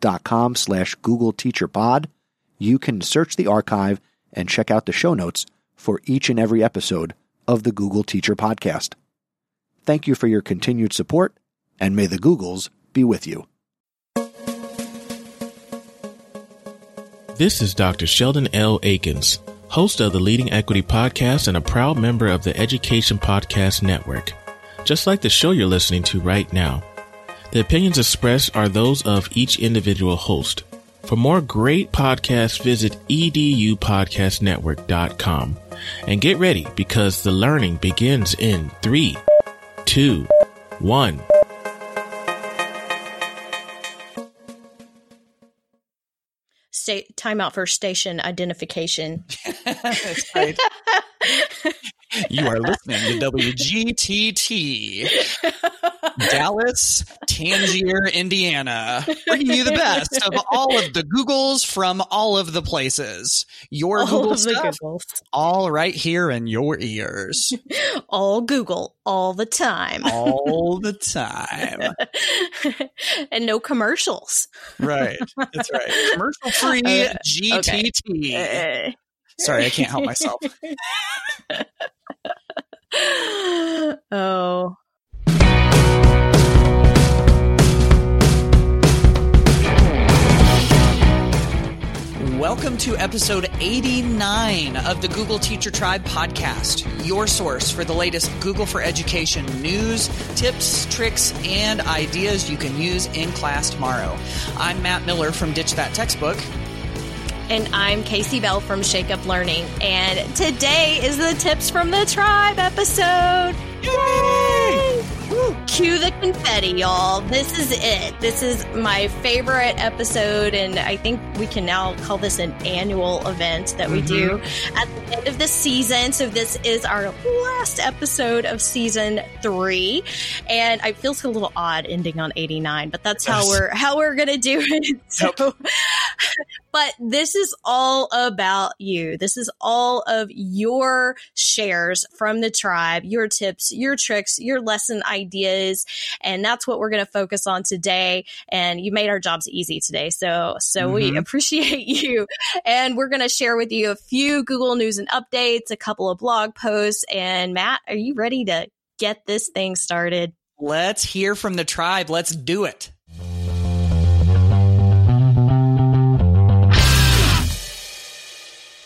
chrisnesi.com slash Google Teacher Pod, you can search the archive and check out the show notes for each and every episode of the Google Teacher Podcast. Thank you for your continued support, and may the Googles be with you. This is Dr. Sheldon L. Eakins, host of the Leading Equity Podcast and a proud member of the Education Podcast Network. Just like the show you're listening to right now, the opinions expressed are those of each individual host. For more great podcasts, visit edupodcastnetwork.com and get ready because the learning begins in three, two, one. Sta- time out for station identification. That's right. you are listening to WGTT, Dallas, Tangier, Indiana, bringing you the best of all of the Googles from all of the places. Your All Google stuff, Googles. all right here in your ears, All Google all the time. all the time. and no commercials. Right, that's right. Commercial free Uh, GTT. Eh. Sorry, I can't help myself. oh. Welcome to episode 89 of the Google Teacher Tribe podcast, your source for the latest Google for Education news, tips, tricks, and ideas you can use in class tomorrow. I'm Matt Miller from Ditch That Textbook. And I'm Kasey Bell from Shake Up Learning. And today is the Tips from the Tribe episode. Yay! Woo. Cue the confetti, y'all. This is it. This is my favorite episode, and I think we can now call this an annual event that we do mm-hmm. at the end of the season. So this is our last episode of season three, and I feels a little odd ending on eighty nine, but that's how Yes. we're how we're gonna do it. So, but this is all about you. This is all of your shares from the tribe, your tips, your tricks, your lesson ideas, and that's what we're going to focus on today. And you made our jobs easy today, so so we Mhm. appreciate you. And we're going to share with you a few Google News and updates, a couple of blog posts. And Matt, are you ready to get this thing started? Let's hear from the tribe. Let's do it.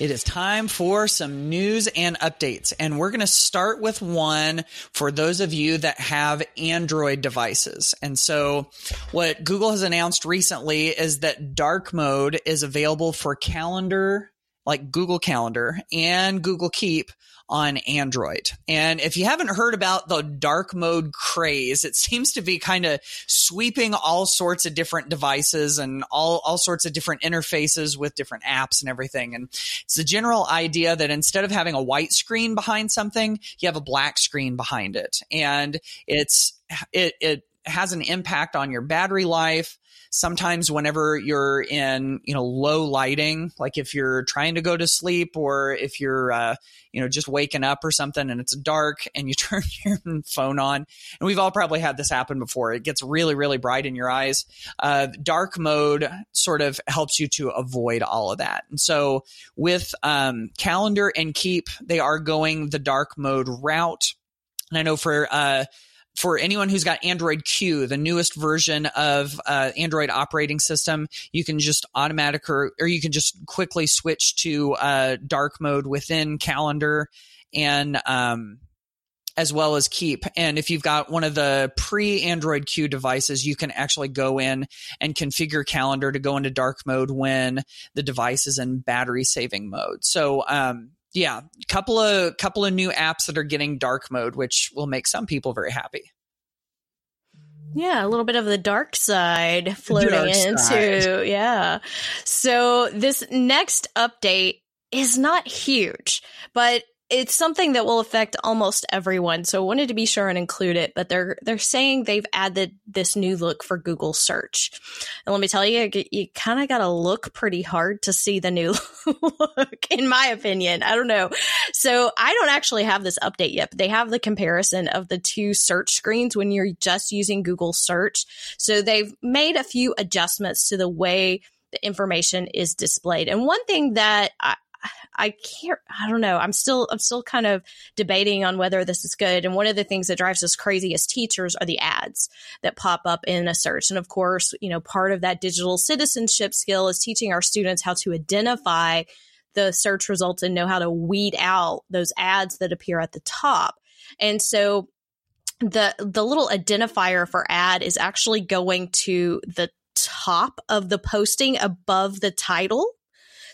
It is time for some news and updates. And we're going to start with one for those of you that have Android devices. And so what Google has announced recently is that dark mode is available for calendar, like Google Calendar and Google Keep on Android. And if you haven't heard about the dark mode craze, it seems to be kind of sweeping all sorts of different devices and all, all sorts of different interfaces with different apps and everything. And it's the general idea that instead of having a white screen behind something, you have a black screen behind it. And it's, it, it has an impact on your battery life sometimes whenever you're in you know low lighting like if you're trying to go to sleep or if you're uh, you know just waking up or something and it's dark and you turn your phone on and we've all probably had this happen before it gets really really bright in your eyes uh, dark mode sort of helps you to avoid all of that. And so with um, calendar and keep they are going the dark mode route. And i know for uh, for anyone who's got Android Q, the newest version of uh, Android operating system, you can just automatic or, or you can just quickly switch to uh, dark mode within Calendar and um, as well as Keep. And if you've got one of the pre Android Q devices, you can actually go in and configure Calendar to go into dark mode when the device is in battery saving mode. So, um, yeah, couple of couple of new apps that are getting dark mode, which will make some people very happy. Yeah, a little bit of the dark side floating dark into. side. Yeah. So this next update is not huge, but it's something that will affect almost everyone. So I wanted to be sure and include it, but they're they're saying they've added this new look for Google search. And let me tell you, you, kind of got to look pretty hard to see the new look in my opinion. I don't know. So I don't actually have this update yet, but they have the comparison of the two search screens when you're just using Google search. So they've made a few adjustments to the way the information is displayed. And one thing that I can't, I don't know. I'm still, I'm still kind of debating on whether this is good. And one of the things that drives us crazy as teachers are the ads that pop up in a search. And of course, you know, part of that digital citizenship skill is teaching our students how to identify the search results and know how to weed out those ads that appear at the top. And so the the little identifier for ad is actually going to the top of the posting above the title.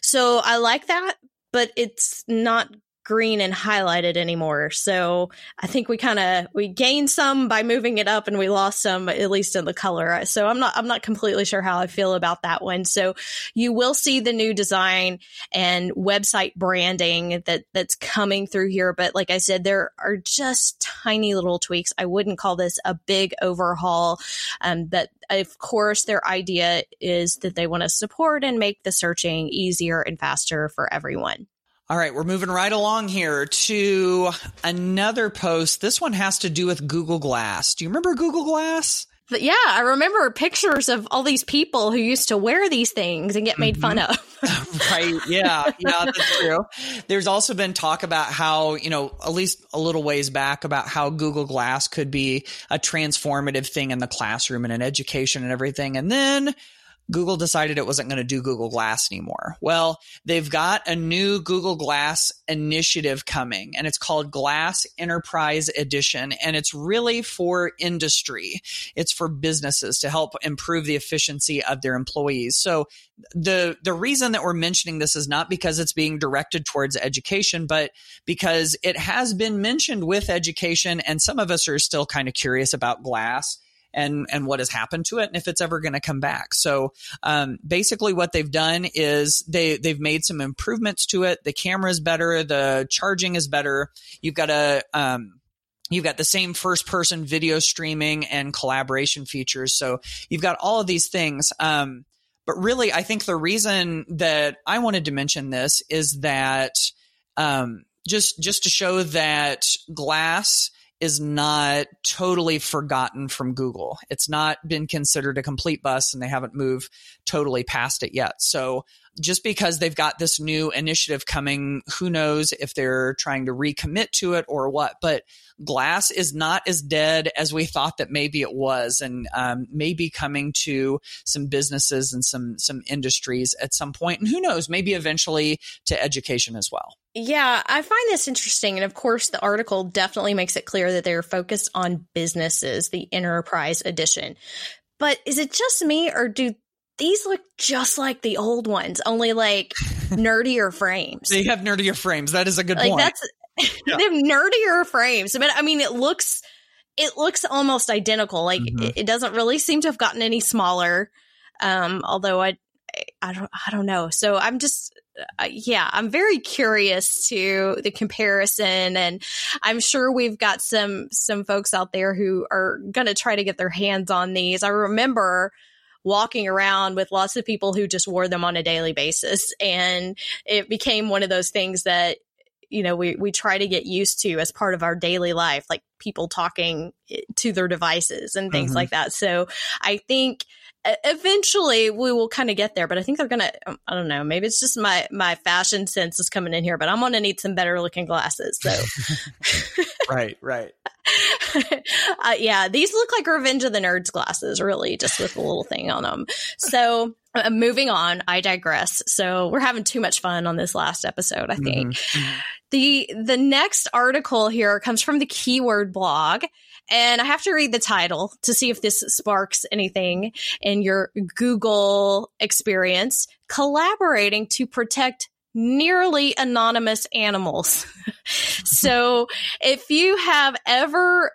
So I like that, but it's not green and highlighted anymore. So I think we kind of we gained some by moving it up and we lost some at least in the color. So I'm not I'm not completely sure how I feel about that one. So you will see the new design and website branding that that's coming through here, but like I said there are just tiny little tweaks. I wouldn't call this a big overhaul. Um but of course their idea is that they want to support and make the searching easier and faster for everyone. All right, we're moving right along here to another post. This one has to do with Google Glass. Do you remember Google Glass? But yeah, I remember pictures of all these people who used to wear these things and get made fun mm-hmm. of. right. Yeah. Yeah, that's true. There's also been talk about how, you know, at least a little ways back about how Google Glass could be a transformative thing in the classroom and in education and everything. And then Google decided it wasn't going to do Google Glass anymore. Well, they've got a new Google Glass initiative coming and it's called Glass Enterprise Edition. And it's really for industry. It's for businesses to help improve the efficiency of their employees. So the, the reason that we're mentioning this is not because it's being directed towards education, but because it has been mentioned with education. And some of us are still kind of curious about glass and and what has happened to it and if it's ever going to come back. So um, basically, what they've done is they they've made some improvements to it. The camera is better, the charging is better. You've got a um, You've got the same first person video streaming and collaboration features. So you've got all of these things. Um, but really, I think the reason that I wanted to mention this is that um, just just to show that glass is not totally forgotten from Google. It's not been considered a complete bust and they haven't moved totally past it yet. So just because they've got this new initiative coming, who knows if they're trying to recommit to it or what. But glass is not as dead as we thought that maybe it was, and um, maybe coming to some businesses and some some industries at some point, and who knows, maybe eventually to education as well. Yeah, I find this interesting. And of course, the article definitely makes it clear that they're focused on businesses, the enterprise edition. But is it just me or do these look just like the old ones, only like nerdier frames? They have nerdier frames. That is a good like point. that's Yeah. they have nerdier frames. But I mean, it looks it looks almost identical. Like Mhm. it, it doesn't really seem to have gotten any smaller. Um, although I I don't I don't know. So I'm just uh, yeah, I'm very curious to the comparison, and I'm sure we've got some some folks out there who are going to try to get their hands on these. I remember walking around with lots of people who just wore them on a daily basis, and it became one of those things that you know we we try to get used to as part of our daily life, like people talking eh, to their devices and things Mhm. like that. So I think eventually we will kind of get there but i think they're gonna um, i don't know maybe it's just my my fashion sense is coming in here but i'm gonna need some better looking glasses so right, right. uh, yeah these look like revenge of the nerds glasses really just with a little thing on them so uh, moving on i digress so we're having too much fun on this last episode i think Mhm. the the next article here comes from the keyword blog and i have to read the title to see if this sparks anything in your google experience collaborating to protect nearly anonymous animals. so if you have ever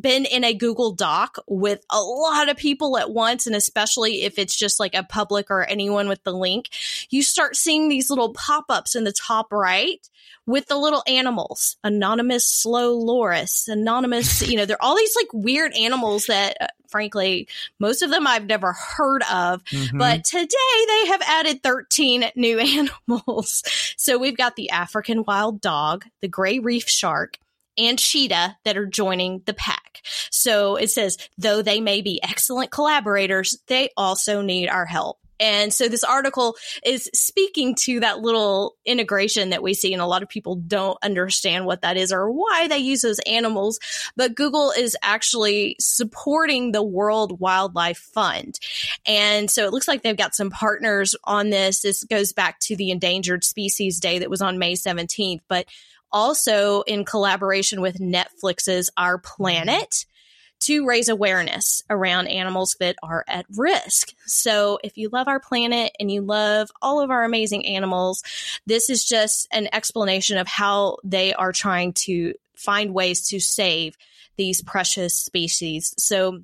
been in a Google Doc with a lot of people at once, and especially if it's just like a public or anyone with the link, you start seeing these little pop ups in the top right with the little animals anonymous slow loris anonymous you know they're all these like weird animals that uh, frankly most of them i've never heard of mm-hmm. but today they have added 13 new animals so we've got the african wild dog the gray reef shark and cheetah that are joining the pack. So it says, though they may be excellent collaborators, they also need our help. And so this article is speaking to that little integration that we see, and a lot of people don't understand what that is or why they use those animals. But Google is actually supporting the World Wildlife Fund. And so it looks like they've got some partners on this. This goes back to the Endangered Species Day that was on May 17th, but also in collaboration with Netflix's Our Planet to raise awareness around animals that are at risk. So if you love our planet and you love all of our amazing animals, this is just an explanation of how they are trying to find ways to save these precious species. So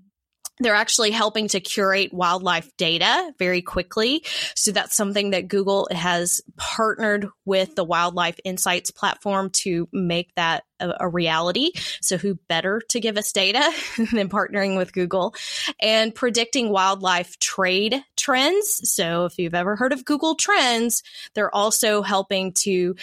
they're actually helping to curate wildlife data very quickly. So that's something that Google has partnered with the Wildlife Insights platform to make that a, a reality. So who better to give us data than partnering with Google and predicting wildlife trade trends. So if you've ever heard of Google Trends, they're also helping to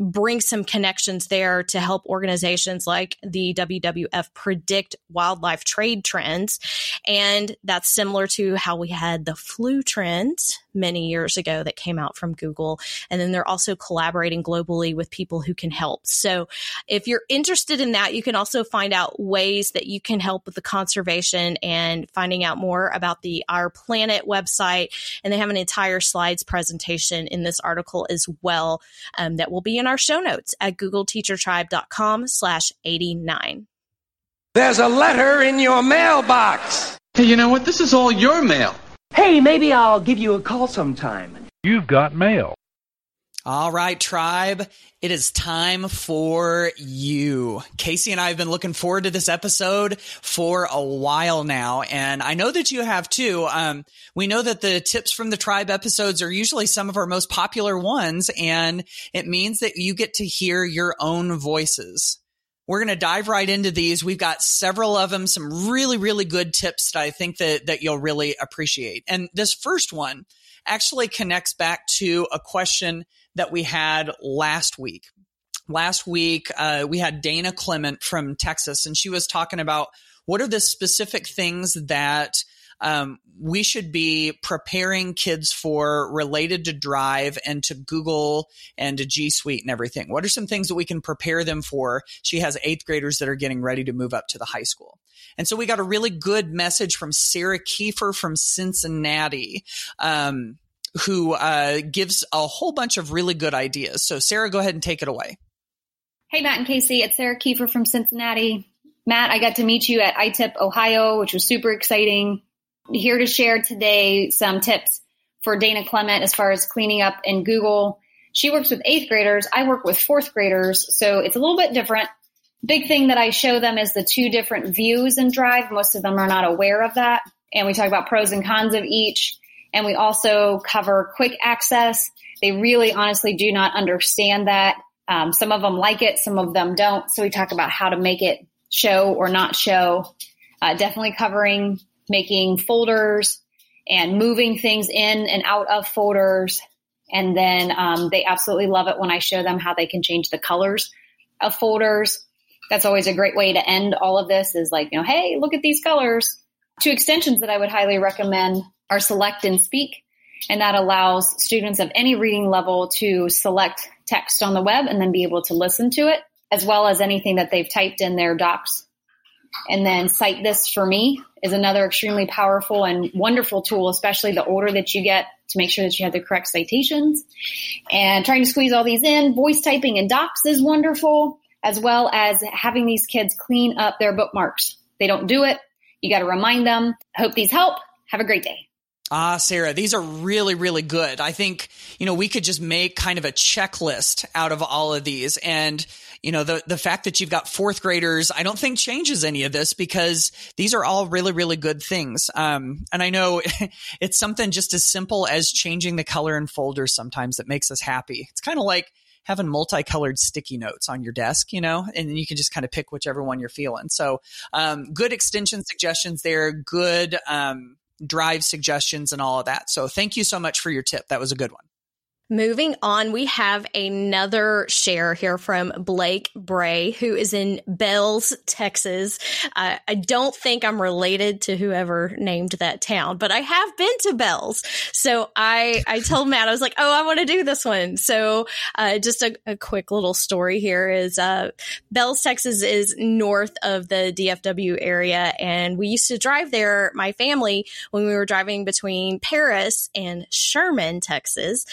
bring some connections there to help organizations like the WWF predict wildlife trade trends. And that's similar to how we had the flu trends many years ago that came out from Google. And then they're also collaborating globally with people who can help. So if you're interested in that, you can also find out ways that you can help with the conservation and finding out more about the Our Planet website. And they have an entire slides presentation in this article as well um, that will be in our show notes at googleteachertribe.com slash 89. There's a letter in your mailbox. Hey, you know what? This is all your mail. Hey, maybe I'll give you a call sometime. You've got mail. All right, tribe. It is time for you. Kasey and I have been looking forward to this episode for a while now, and I know that you have too. Um, we know that the tips from the tribe episodes are usually some of our most popular ones, and it means that you get to hear your own voices. We're going to dive right into these. We've got several of them, some really, really good tips that I think that, that you'll really appreciate. And this first one actually connects back to a question that we had last week. Last week, uh, we had Dana Clement from Texas, and she was talking about what are the specific things that um, we should be preparing kids for related to Drive and to Google and to G Suite and everything? What are some things that we can prepare them for? She has eighth graders that are getting ready to move up to the high school. And so we got a really good message from Sarah Kiefer from Cincinnati. Um, who uh, gives a whole bunch of really good ideas. So, Sarah, go ahead and take it away. Hey, Matt and Kasey, it's Sarah Kiefer from Cincinnati. Matt, I got to meet you at ITIP Ohio, which was super exciting. Here to share today some tips for Dana Clement as far as cleaning up in Google. She works with eighth graders. I work with fourth graders, so it's a little bit different. Big thing that I show them is the two different views in Drive. Most of them are not aware of that. And we talk about pros and cons of each. And we also cover quick access. They really honestly do not understand that. Um, some of them like it, some of them don't. So we talk about how to make it show or not show. Uh, definitely covering making folders and moving things in and out of folders. And then um, they absolutely love it when I show them how they can change the colors of folders. That's always a great way to end all of this is like, you know, hey, look at these colors. Two extensions that I would highly recommend are select and speak. And that allows students of any reading level to select text on the web and then be able to listen to it, as well as anything that they've typed in their docs. And then Cite This for Me is another extremely powerful and wonderful tool, especially the older that you get to make sure that you have the correct citations. And trying to squeeze all these in, voice typing in docs is wonderful, as well as having these kids clean up their bookmarks. They don't do it. You got to remind them. Hope these help. Have a great day. Ah, Sarah, these are really, really good. I think, you know, we could just make kind of a checklist out of all of these. And, you know, the, the fact that you've got fourth graders, I don't think changes any of this because these are all really, really good things. Um, and I know it's something just as simple as changing the color in folders sometimes that makes us happy. It's kind of like, having multicolored sticky notes on your desk, you know, and you can just kind of pick whichever one you're feeling. So, um, good extension suggestions there, good, um, drive suggestions and all of that. So thank you so much for your tip. That was a good one. Moving on, we have another share here from Blake Bray, who is in Bells, Texas. Uh, I don't think I'm related to whoever named that town, but I have been to Bells. So I, I told Matt, I was like, oh, I want to do this one. So uh, just a, a, quick little story here is uh, Bells, Texas is north of the DFW area. And we used to drive there, my family, when we were driving between Paris and Sherman, Texas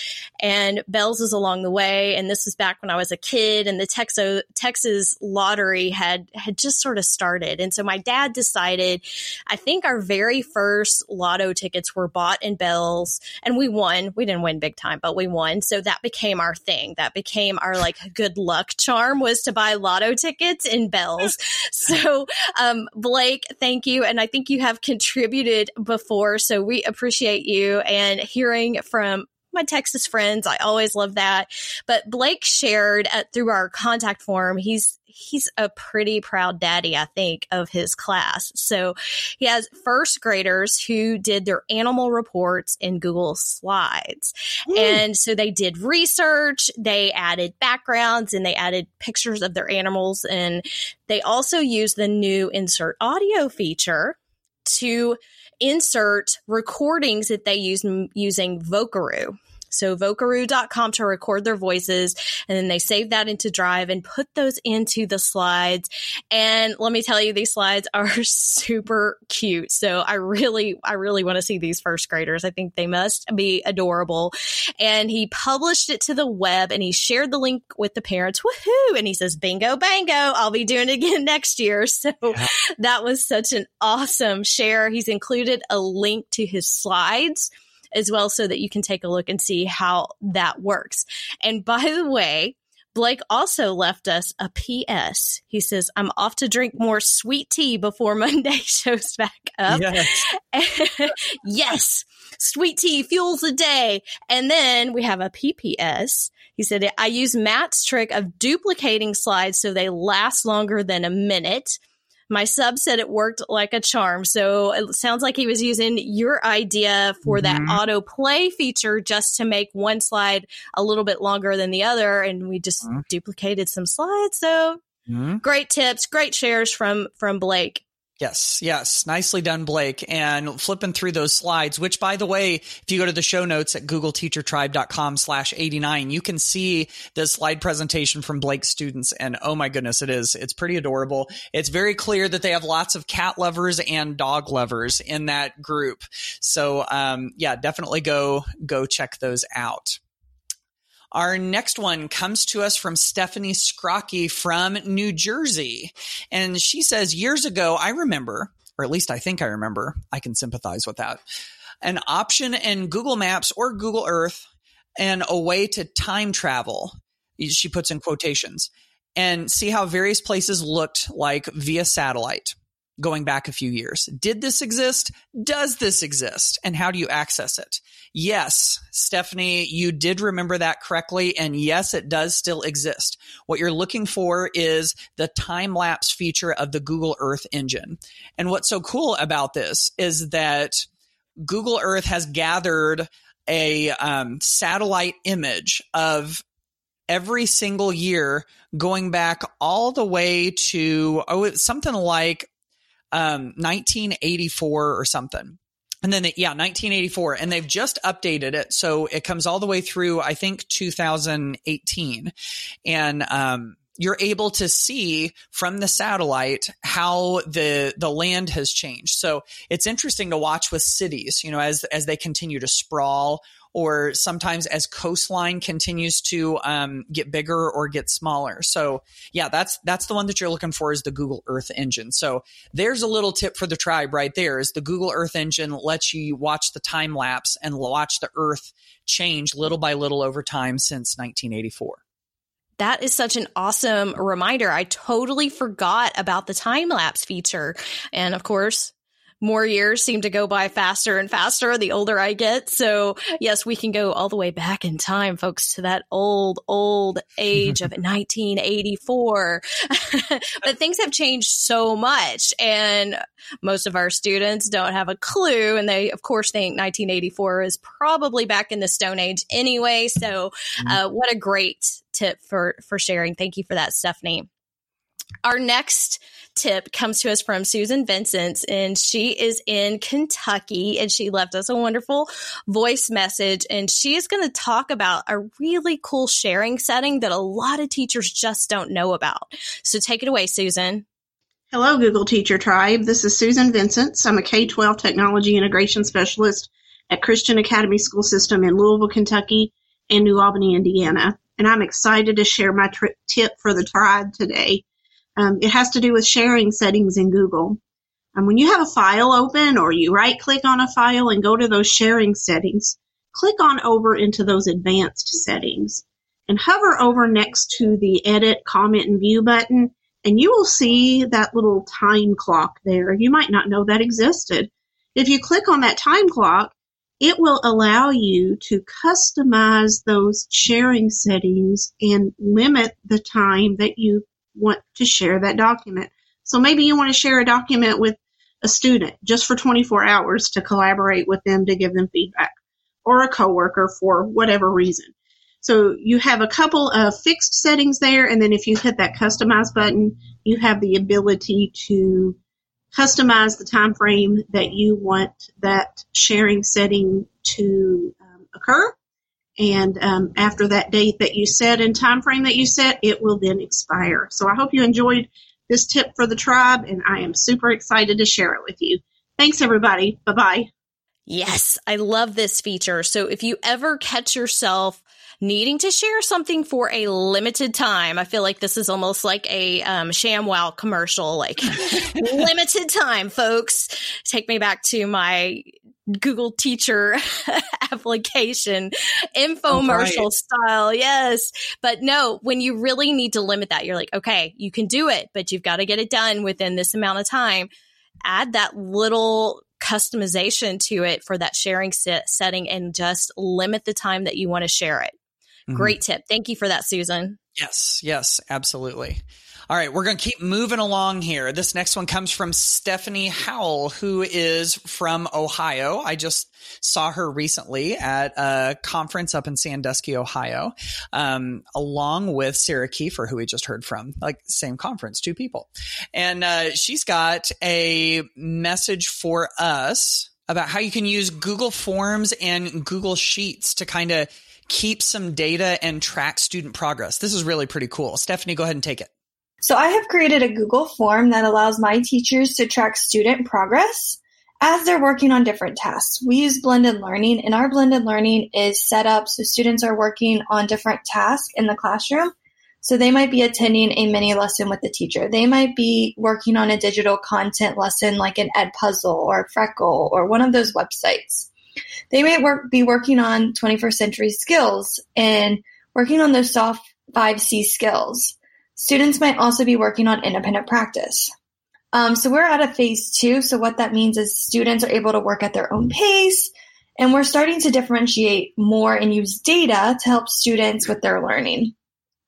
Bells is along the way. And this was back when I was a kid and the Texo, Texas lottery had, had just sort of started. And so my dad decided, I think our very first lotto tickets were bought in Bells and we won. We didn't win big time, but we won. So that became our thing. That became our like good luck charm was to buy lotto tickets in Bells. so, um, Blake, thank you. And I think you have contributed before. So we appreciate you and hearing from my Texas friends. I always love that. But Blake shared uh, through our contact form, he's he's a pretty proud daddy, I think, of his class. So he has first graders who did their animal reports in Google Slides. Mm. And so they did research, they added backgrounds, and they added pictures of their animals. And they also used the new insert audio feature to insert recordings that they use using Vocaroo. So vocaroo.com to record their voices and then they save that into Drive and put those into the slides. And let me tell you, these slides are super cute. So I really, I really want to see these first graders. I think they must be adorable. And he published it to the web and he shared the link with the parents. Woohoo! And he says, bingo, bango. I'll be doing it again next year. So yeah. that was such an awesome share. He's included a link to his slides as well so that you can take a look and see how that works. And by the way, Blake also left us a PS. He says, I'm off to drink more sweet tea before Monday shows back up. Yes. yes. Sweet tea fuels the day. And then we have a PPS. He said, I use Matt's trick of duplicating slides so they last longer than a minute. My sub said it worked like a charm. So it sounds like he was using your idea for mm-hmm. that auto play feature just to make one slide a little bit longer than the other. And we just mm-hmm. duplicated some slides. So mm-hmm. great tips, great shares from, from Blake. Yes, yes. Nicely done, Blake. And flipping through those slides, which by the way, if you go to the show notes at googleteachertribe.com slash 89, you can see the slide presentation from Blake's students. And oh my goodness, it is. It's pretty adorable. It's very clear that they have lots of cat lovers and dog lovers in that group. So, um, yeah, definitely go, go check those out. Our next one comes to us from Stephanie Skrocki from New Jersey. And she says, Years ago, I remember, or at least I think I remember, I can sympathize with that, an option in Google Maps or Google Earth and a way to time travel. She puts in quotations and see how various places looked like via satellite going back a few years. Did this exist? Does this exist? And how do you access it? Yes, Stephanie, you did remember that correctly. And yes, it does still exist. What you're looking for is the time lapse feature of the Google Earth engine. And what's so cool about this is that Google Earth has gathered a um, satellite image of every single year going back all the way to oh, something like um, 1984 or something. And then, yeah, 1984. And they've just updated it. So it comes all the way through, I think, 2018. And, um, you're able to see from the satellite how the the land has changed. So it's interesting to watch with cities, you know, as as they continue to sprawl or sometimes as coastline continues to um, get bigger or get smaller. So yeah, that's that's the one that you're looking for is the Google Earth engine. So there's a little tip for the tribe right there is the Google Earth engine lets you watch the time lapse and watch the Earth change little by little over time since 1984. That is such an awesome reminder. I totally forgot about the time lapse feature. And of course, more years seem to go by faster and faster the older I get. So yes, we can go all the way back in time, folks, to that old, old age of 1984. but things have changed so much and most of our students don't have a clue. And they, of course, think 1984 is probably back in the Stone Age anyway. So, mm-hmm. uh, what a great tip for, for sharing. Thank you for that, Stephanie. Our next tip comes to us from Susan Vincent, and she is in Kentucky, and she left us a wonderful voice message. And she is going to talk about a really cool sharing setting that a lot of teachers just don't know about. So take it away, Susan. Hello, Google Teacher Tribe. This is Susan Vincent. I'm a K 12 technology integration specialist at Christian Academy School System in Louisville, Kentucky, and New Albany, Indiana. And I'm excited to share my tri- tip for the tribe today. Um, it has to do with sharing settings in Google. And when you have a file open or you right click on a file and go to those sharing settings, click on over into those advanced settings and hover over next to the edit, comment, and view button, and you will see that little time clock there. You might not know that existed. If you click on that time clock, it will allow you to customize those sharing settings and limit the time that you want to share that document. So maybe you want to share a document with a student just for 24 hours to collaborate with them to give them feedback or a coworker for whatever reason. So you have a couple of fixed settings there, and then if you hit that customize button, you have the ability to customize the time frame that you want that sharing setting to um, occur and um, after that date that you set and time frame that you set, it will then expire. So I hope you enjoyed this tip for the tribe, and I am super excited to share it with you. Thanks, everybody. Bye bye. Yes, I love this feature. So if you ever catch yourself needing to share something for a limited time. I feel like this is almost like a um, ShamWow commercial, like limited time, folks. Take me back to my Google Teacher application, infomercial right. style. Yes. But no, when you really need to limit that, you're like, okay, you can do it, but you've got to get it done within this amount of time. Add that little customization to it for that sharing set setting and just limit the time that you want to share it. Mm-hmm. Great tip. Thank you for that, Susan. Yes, yes, absolutely. All right, we're going to keep moving along here. This next one comes from Stephanie Howell, who is from Ohio. I just saw her recently at a conference up in Sandusky, Ohio, um, along with Sarah Kiefer, who we just heard from, like same conference, two people. And uh, she's got a message for us about how you can use Google Forms and Google Sheets to kind of keep some data and track student progress. This is really pretty cool. Stephanie, go ahead and take it. So I have created a Google form that allows my teachers to track student progress as they're working on different tasks. We use blended learning and our blended learning is set up so students are working on different tasks in the classroom. So they might be attending a mini lesson with the teacher. They might be working on a digital content lesson like an Edpuzzle or Freckle or one of those websites. They may work, be working on 21st century skills and working on those soft 5C skills. Students might also be working on independent practice. Um, so we're at a phase two. So what that means is students are able to work at their own pace and we're starting to differentiate more and use data to help students with their learning.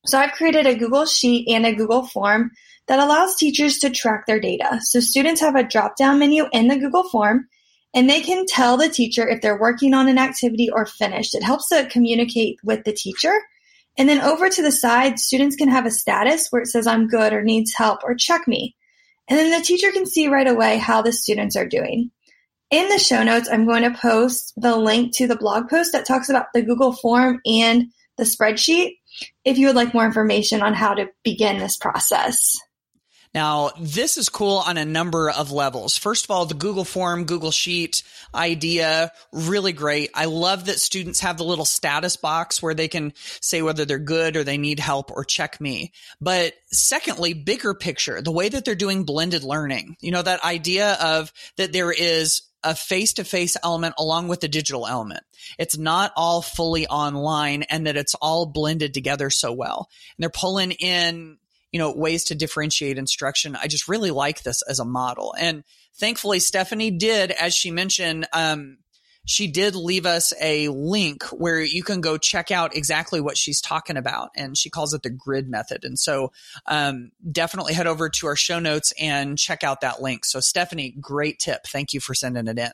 So I've created a Google Sheet and a Google form that allows teachers to track their data. So students have a drop down menu in the Google form and they can tell the teacher if they're working on an activity or finished. It helps to communicate with the teacher. And then over to the side, students can have a status where it says I'm good or needs help or check me. And then the teacher can see right away how the students are doing. In the show notes, I'm going to post the link to the blog post that talks about the Google form and the spreadsheet. if you would like more information on how to begin this process. Now, this is cool on a number of levels. First of all, the Google form, Google Sheet idea, really great. I love that students have the little status box where they can say whether they're good or they need help or check me. But secondly, bigger picture, the way that they're doing blended learning, you know, that idea of that there is a face to face element along with the digital element. It's not all fully online and that it's all blended together so well. And they're pulling in you know, ways to differentiate instruction. I just really like this as a model. And thankfully, Stephanie did, as she mentioned, um, she did leave us a link where you can go check out exactly what she's talking about. And she calls it the grid method. And so, um, definitely head over to our show notes and check out that link. So, Stephanie, great tip. Thank you for sending it in.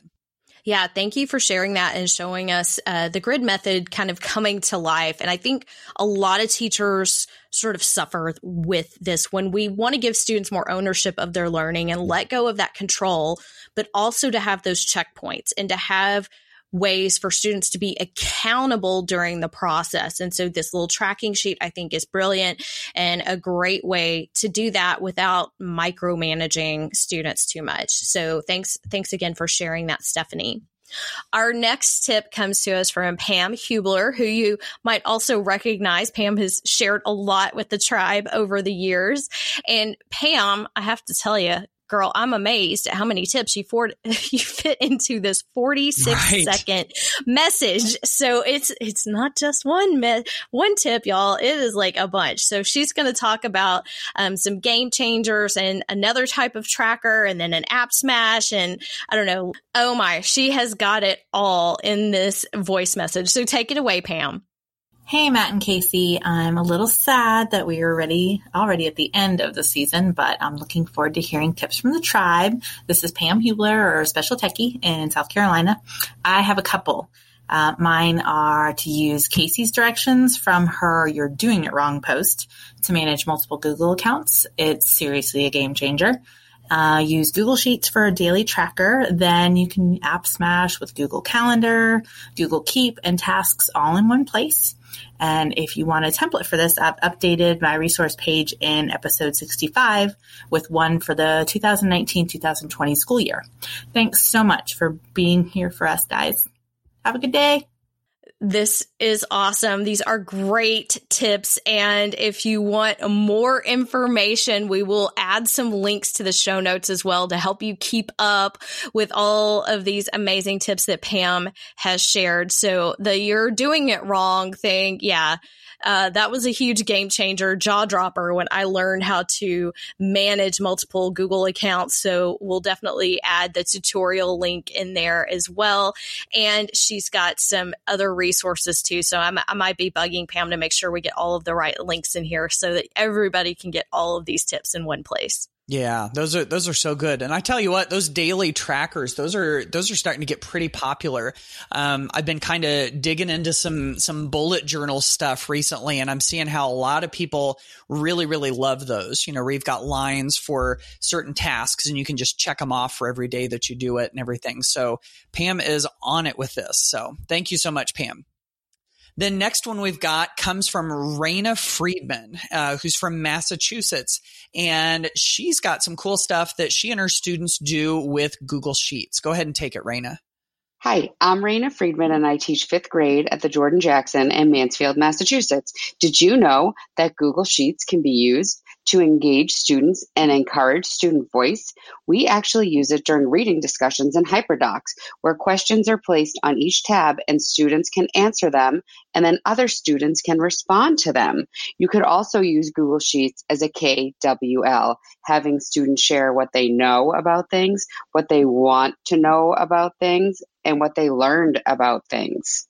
Yeah, thank you for sharing that and showing us uh, the grid method kind of coming to life. And I think a lot of teachers sort of suffer with this when we want to give students more ownership of their learning and let go of that control, but also to have those checkpoints and to have ways for students to be accountable during the process. And so this little tracking sheet I think is brilliant and a great way to do that without micromanaging students too much. So thanks thanks again for sharing that Stephanie. Our next tip comes to us from Pam Hubler, who you might also recognize. Pam has shared a lot with the tribe over the years. And Pam, I have to tell you, girl, I'm amazed at how many tips you, for- you fit into this 46 right. second message. So it's, it's not just one, me- one tip, y'all. It is like a bunch. So she's going to talk about, um, some game changers and another type of tracker and then an app smash. And I don't know. Oh my, she has got it all in this voice message. So take it away, Pam. Hey, Matt and Kasey. I'm a little sad that we are already already at the end of the season, but I'm looking forward to hearing tips from the tribe. This is Pam Hubler, or Special Techie in South Carolina. I have a couple. Uh, mine are to use Kasey's directions from her You're Doing It Wrong post to manage multiple Google accounts. It's seriously a game changer. Uh, use Google Sheets for a daily tracker. Then you can app smash with Google Calendar, Google Keep, and tasks all in one place. And if you want a template for this, I've updated my resource page in episode 65 with one for the 2019-2020 school year. Thanks so much for being here for us, guys. Have a good day. This is awesome. These are great tips. And if you want more information, we will add some links to the show notes as well to help you keep up with all of these amazing tips that Pam has shared. So the you're doing it wrong thing. Yeah uh, that was a huge game changer, jaw dropper when I learned how to manage multiple Google accounts. So we'll definitely add the tutorial link in there as well. And she's got some other resources too. So I'm, I might be bugging Pam to make sure we get all of the right links in here so that everybody can get all of these tips in one place. Yeah, those are those are so good. And I tell you what, those daily trackers, those are those are starting to get pretty popular. Um, I've been kind of digging into some some bullet journal stuff recently, and I'm seeing how a lot of people really really love those. You know, you've got lines for certain tasks, and you can just check them off for every day that you do it and everything. So Pam is on it with this. So thank you so much, Pam. The next one we've got comes from Rayna Freedman, uh, who's from Massachusetts. And she's got some cool stuff that she and her students do with Google Sheets. Go ahead and take it, Rayna. Hi, I'm Rayna Freedman and I teach fifth grade at the Jordan Jackson in Mansfield, Massachusetts. Did you know that Google Sheets can be used to engage students and encourage student voice, we actually use it during reading discussions in HyperDocs, where questions are placed on each tab and students can answer them, and then other students can respond to them. You could also use Google Sheets as a KWL, having students share what they know about things, what they want to know about things, and what they learned about things.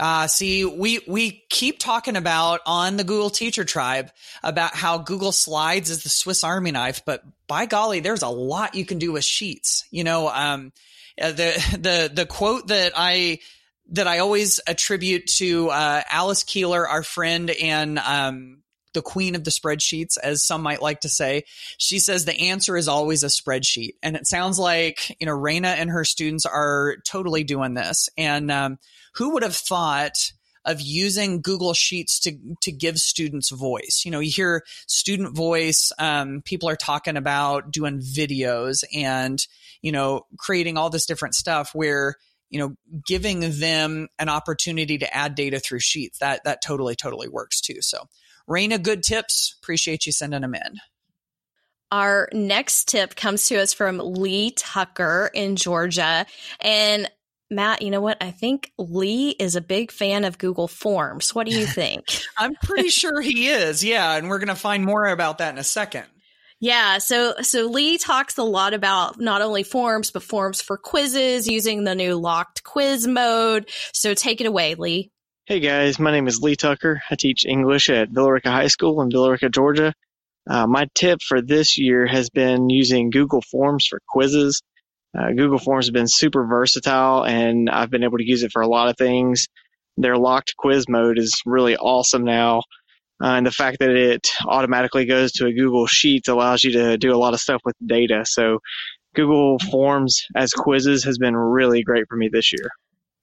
Uh, see, we, we keep talking about on the Google teacher tribe about how Google slides is the Swiss army knife, but by golly, there's a lot you can do with sheets. You know, um, uh, the, the, the quote that I, that I always attribute to, uh, Alice Keeler, our friend and, um, the queen of the spreadsheets, as some might like to say. She says the answer is always a spreadsheet. And it sounds like, you know, Rayna and her students are totally doing this. And, um, who would have thought of using Google Sheets to to give students voice. You know, you hear student voice. Um, people are talking about doing videos and you know creating all this different stuff where you know giving them an opportunity to add data through Sheets that that totally totally works too. So, Rayna, good tips. Appreciate you sending them in. Our next tip comes to us from Lee Tucker in Georgia. And Matt, you know what? I think Lee is a big fan of Google Forms. What do you think? I'm pretty sure he is. Yeah, and we're going to find more about that in a second. Yeah, so so Lee talks a lot about not only forms but forms for quizzes using the new locked quiz mode. So take it away, Lee. Hey guys, my name is Lee Tucker. I teach English at Villa Rica High School in Villa Rica, Georgia. Uh, my tip for this year has been using Google Forms for quizzes. Uh, Google Forms has been super versatile and I've been able to use it for a lot of things. Their locked quiz mode is really awesome now. Uh, and the fact that it automatically goes to a Google Sheets allows you to do a lot of stuff with data. So Google Forms as quizzes has been really great for me this year.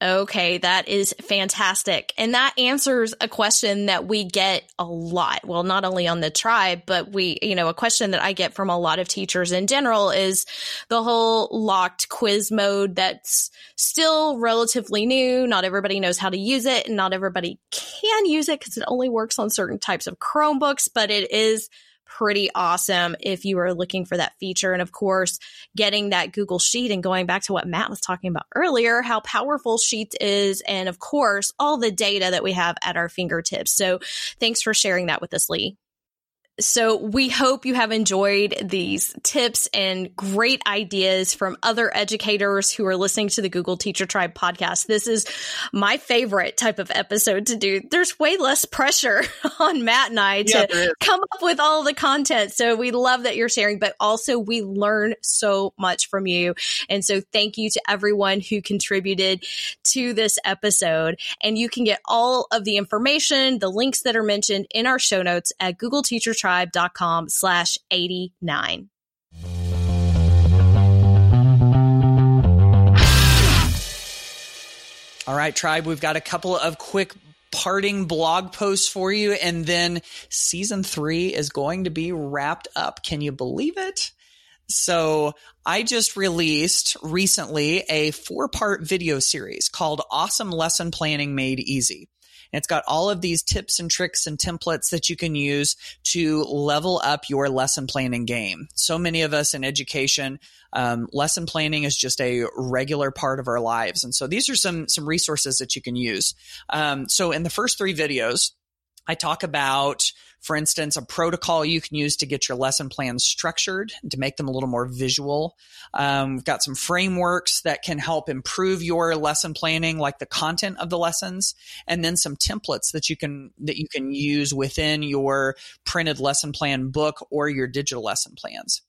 Okay, that is fantastic. And that answers a question that we get a lot. Well, not only on the tribe, but we, you know, a question that I get from a lot of teachers in general is the whole locked quiz mode that's still relatively new. Not everybody knows how to use it and not everybody can use it because it only works on certain types of Chromebooks, but it is pretty awesome if you are looking for that feature. And of course, getting that Google Sheet and going back to what Matt was talking about earlier, how powerful Sheets is. And of course, all the data that we have at our fingertips. So thanks for sharing that with us, Lee. So we hope you have enjoyed these tips and great ideas from other educators who are listening to the Google Teacher Tribe podcast. This is my favorite type of episode to do. There's way less pressure on Matt and I to yeah, come up with all the content. So we love that you're sharing, but also we learn so much from you. And so thank you to everyone who contributed to this episode. And you can get all of the information, the links that are mentioned in our show notes at Google Teacher Tribe tribe.com slash 89. All right, tribe, we've got a couple of quick parting blog posts for you. And then season three is going to be wrapped up. Can you believe it? So I just released recently a four part video series called Awesome Lesson Planning Made Easy. And it's got all of these tips and tricks and templates that you can use to level up your lesson planning game. So many of us in education, um, lesson planning is just a regular part of our lives. And so these are some, some resources that you can use. Um, so in the first three videos, I talk about for instance, a protocol you can use to get your lesson plans structured to make them a little more visual. Um, we've got some frameworks that can help improve your lesson planning, like the content of the lessons, and then some templates that you can that you can use within your printed lesson plan book or your digital lesson plans.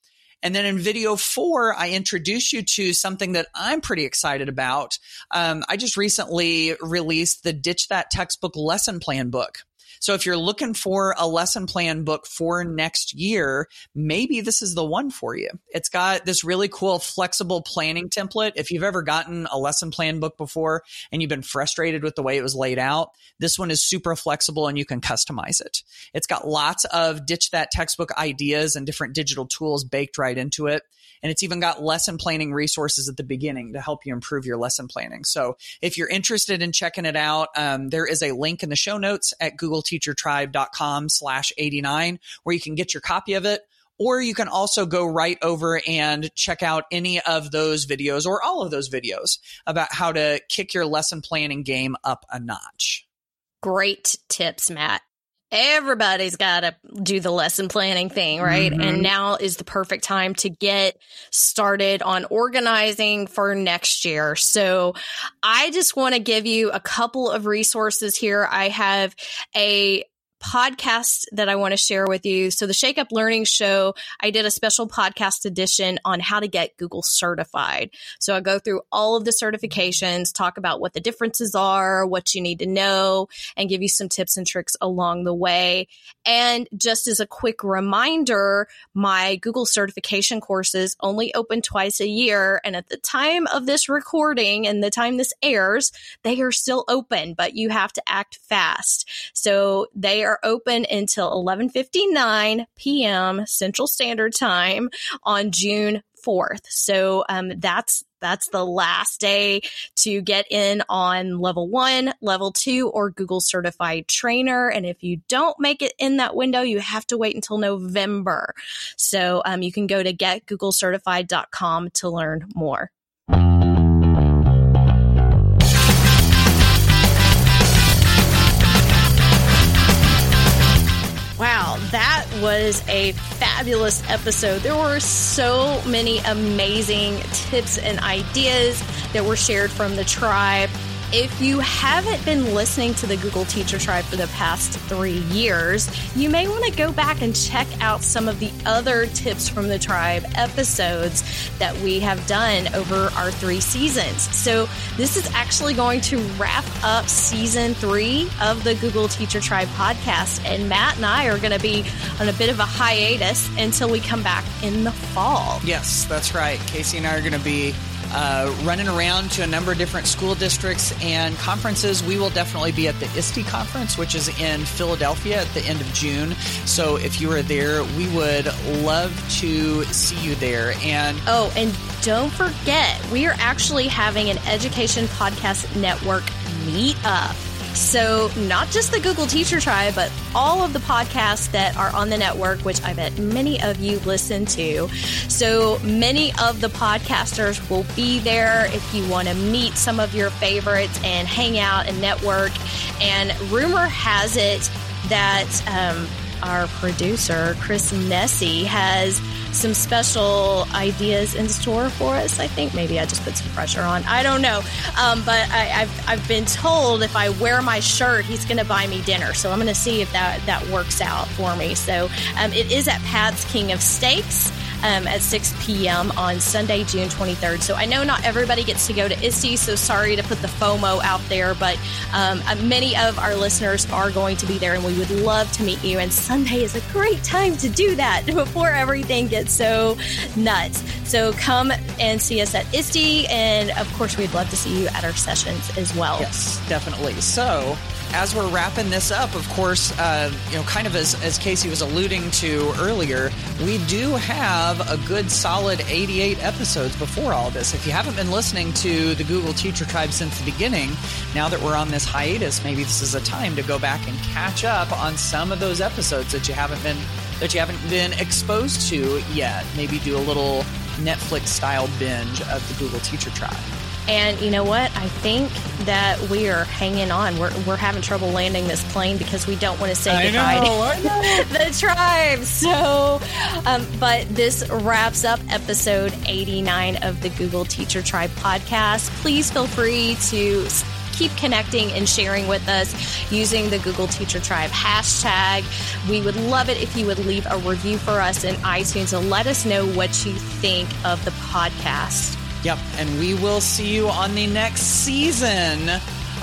And then in video four, I introduce you to something that I'm pretty excited about. Um, I just recently released the Ditch That Textbook Lesson Plan book. So if you're looking for a lesson plan book for next year, maybe this is the one for you. It's got this really cool flexible planning template. If you've ever gotten a lesson plan book before and you've been frustrated with the way it was laid out, this one is super flexible and you can customize it. It's got lots of ditch that textbook ideas and different digital tools baked right into it. And it's even got lesson planning resources at the beginning to help you improve your lesson planning. So if you're interested in checking it out, um, there is a link in the show notes at googleteachertribe.com slash 89 where you can get your copy of it. Or you can also go right over and check out any of those videos or all of those videos about how to kick your lesson planning game up a notch. Great tips, Matt everybody's got to do the lesson planning thing, right? Mm-hmm. And now is the perfect time to get started on organizing for next year. So I just want to give you a couple of resources here. I have a podcast that I want to share with you. So the Shake Up Learning Show, I did a special podcast edition on how to get Google certified. So I go through all of the certifications, talk about what the differences are, what you need to know, and give you some tips and tricks along the way. And just as a quick reminder, my Google certification courses only open twice a year. And at the time of this recording and the time this airs, they are still open, but you have to act fast. So they are open until 11:59 p.m. Central Standard Time on June 4th. So um, that's that's the last day to get in on level one, level two, or Google certified trainer. And if you don't make it in that window, you have to wait until November. So um, you can go to getgooglecertified.com to learn more. Was a fabulous episode. There were so many amazing tips and ideas that were shared from the tribe. If you haven't been listening to the Google Teacher Tribe for the past three years, you may want to go back and check out some of the other Tips from the Tribe episodes that we have done over our three seasons. So, this is actually going to wrap up season three of the Google Teacher Tribe podcast. And Matt and I are going to be on a bit of a hiatus until we come back in the fall. Yes, that's right. Kasey and I are going to be uh, running around to a number of different school districts and conferences. We will definitely be at the ISTE conference, which is in Philadelphia at the end of June. So if you are there, we would love to see you there. And oh, and don't forget, we are actually having an Education Podcast Network meetup. So, not just the Google Teacher Tribe, but all of the podcasts that are on the network, which I bet many of you listen to. So, many of the podcasters will be there if you want to meet some of your favorites and hang out and network. And rumor has it that um, our producer, Chris Nesi, has some special ideas in store for us. I think maybe I just put some pressure on. I don't know. Um, but I, have I've been told if I wear my shirt, he's going to buy me dinner. So I'm going to see if that, that works out for me. So um, it is at Pat's King of Steaks um, at 6 p.m. on Sunday, June 23rd. So I know not everybody gets to go to ISTE, so sorry to put the FOMO out there, but um, uh, many of our listeners are going to be there and we would love to meet you. And Sunday is a great time to do that before everything gets so nuts. So come and see us at ISTE. And of course, we'd love to see you at our sessions as well. Yes, definitely. So as we're wrapping this up, of course, uh, you know, kind of as, as Kasey was alluding to earlier, we do have a good solid 88 episodes before all this. If you haven't been listening to the Google Teacher Tribe since the beginning, now that we're on this hiatus, maybe this is a time to go back and catch up on some of those episodes that you haven't been that you haven't been exposed to yet. Maybe do a little Netflix style binge of the Google Teacher Tribe. And you know what? I think that we are hanging on. We're, we're having trouble landing this plane because we don't want to say I goodbye know, to the tribe. So, um, but this wraps up episode 89 of the Google Teacher Tribe podcast. Please feel free to keep connecting and sharing with us using the Google Teacher Tribe hashtag. We would love it if you would leave a review for us in iTunes and let us know what you think of the podcast. Yep. And we will see you on the next season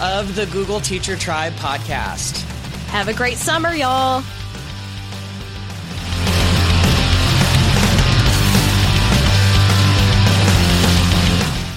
of the Google Teacher Tribe podcast. Have a great summer, y'all.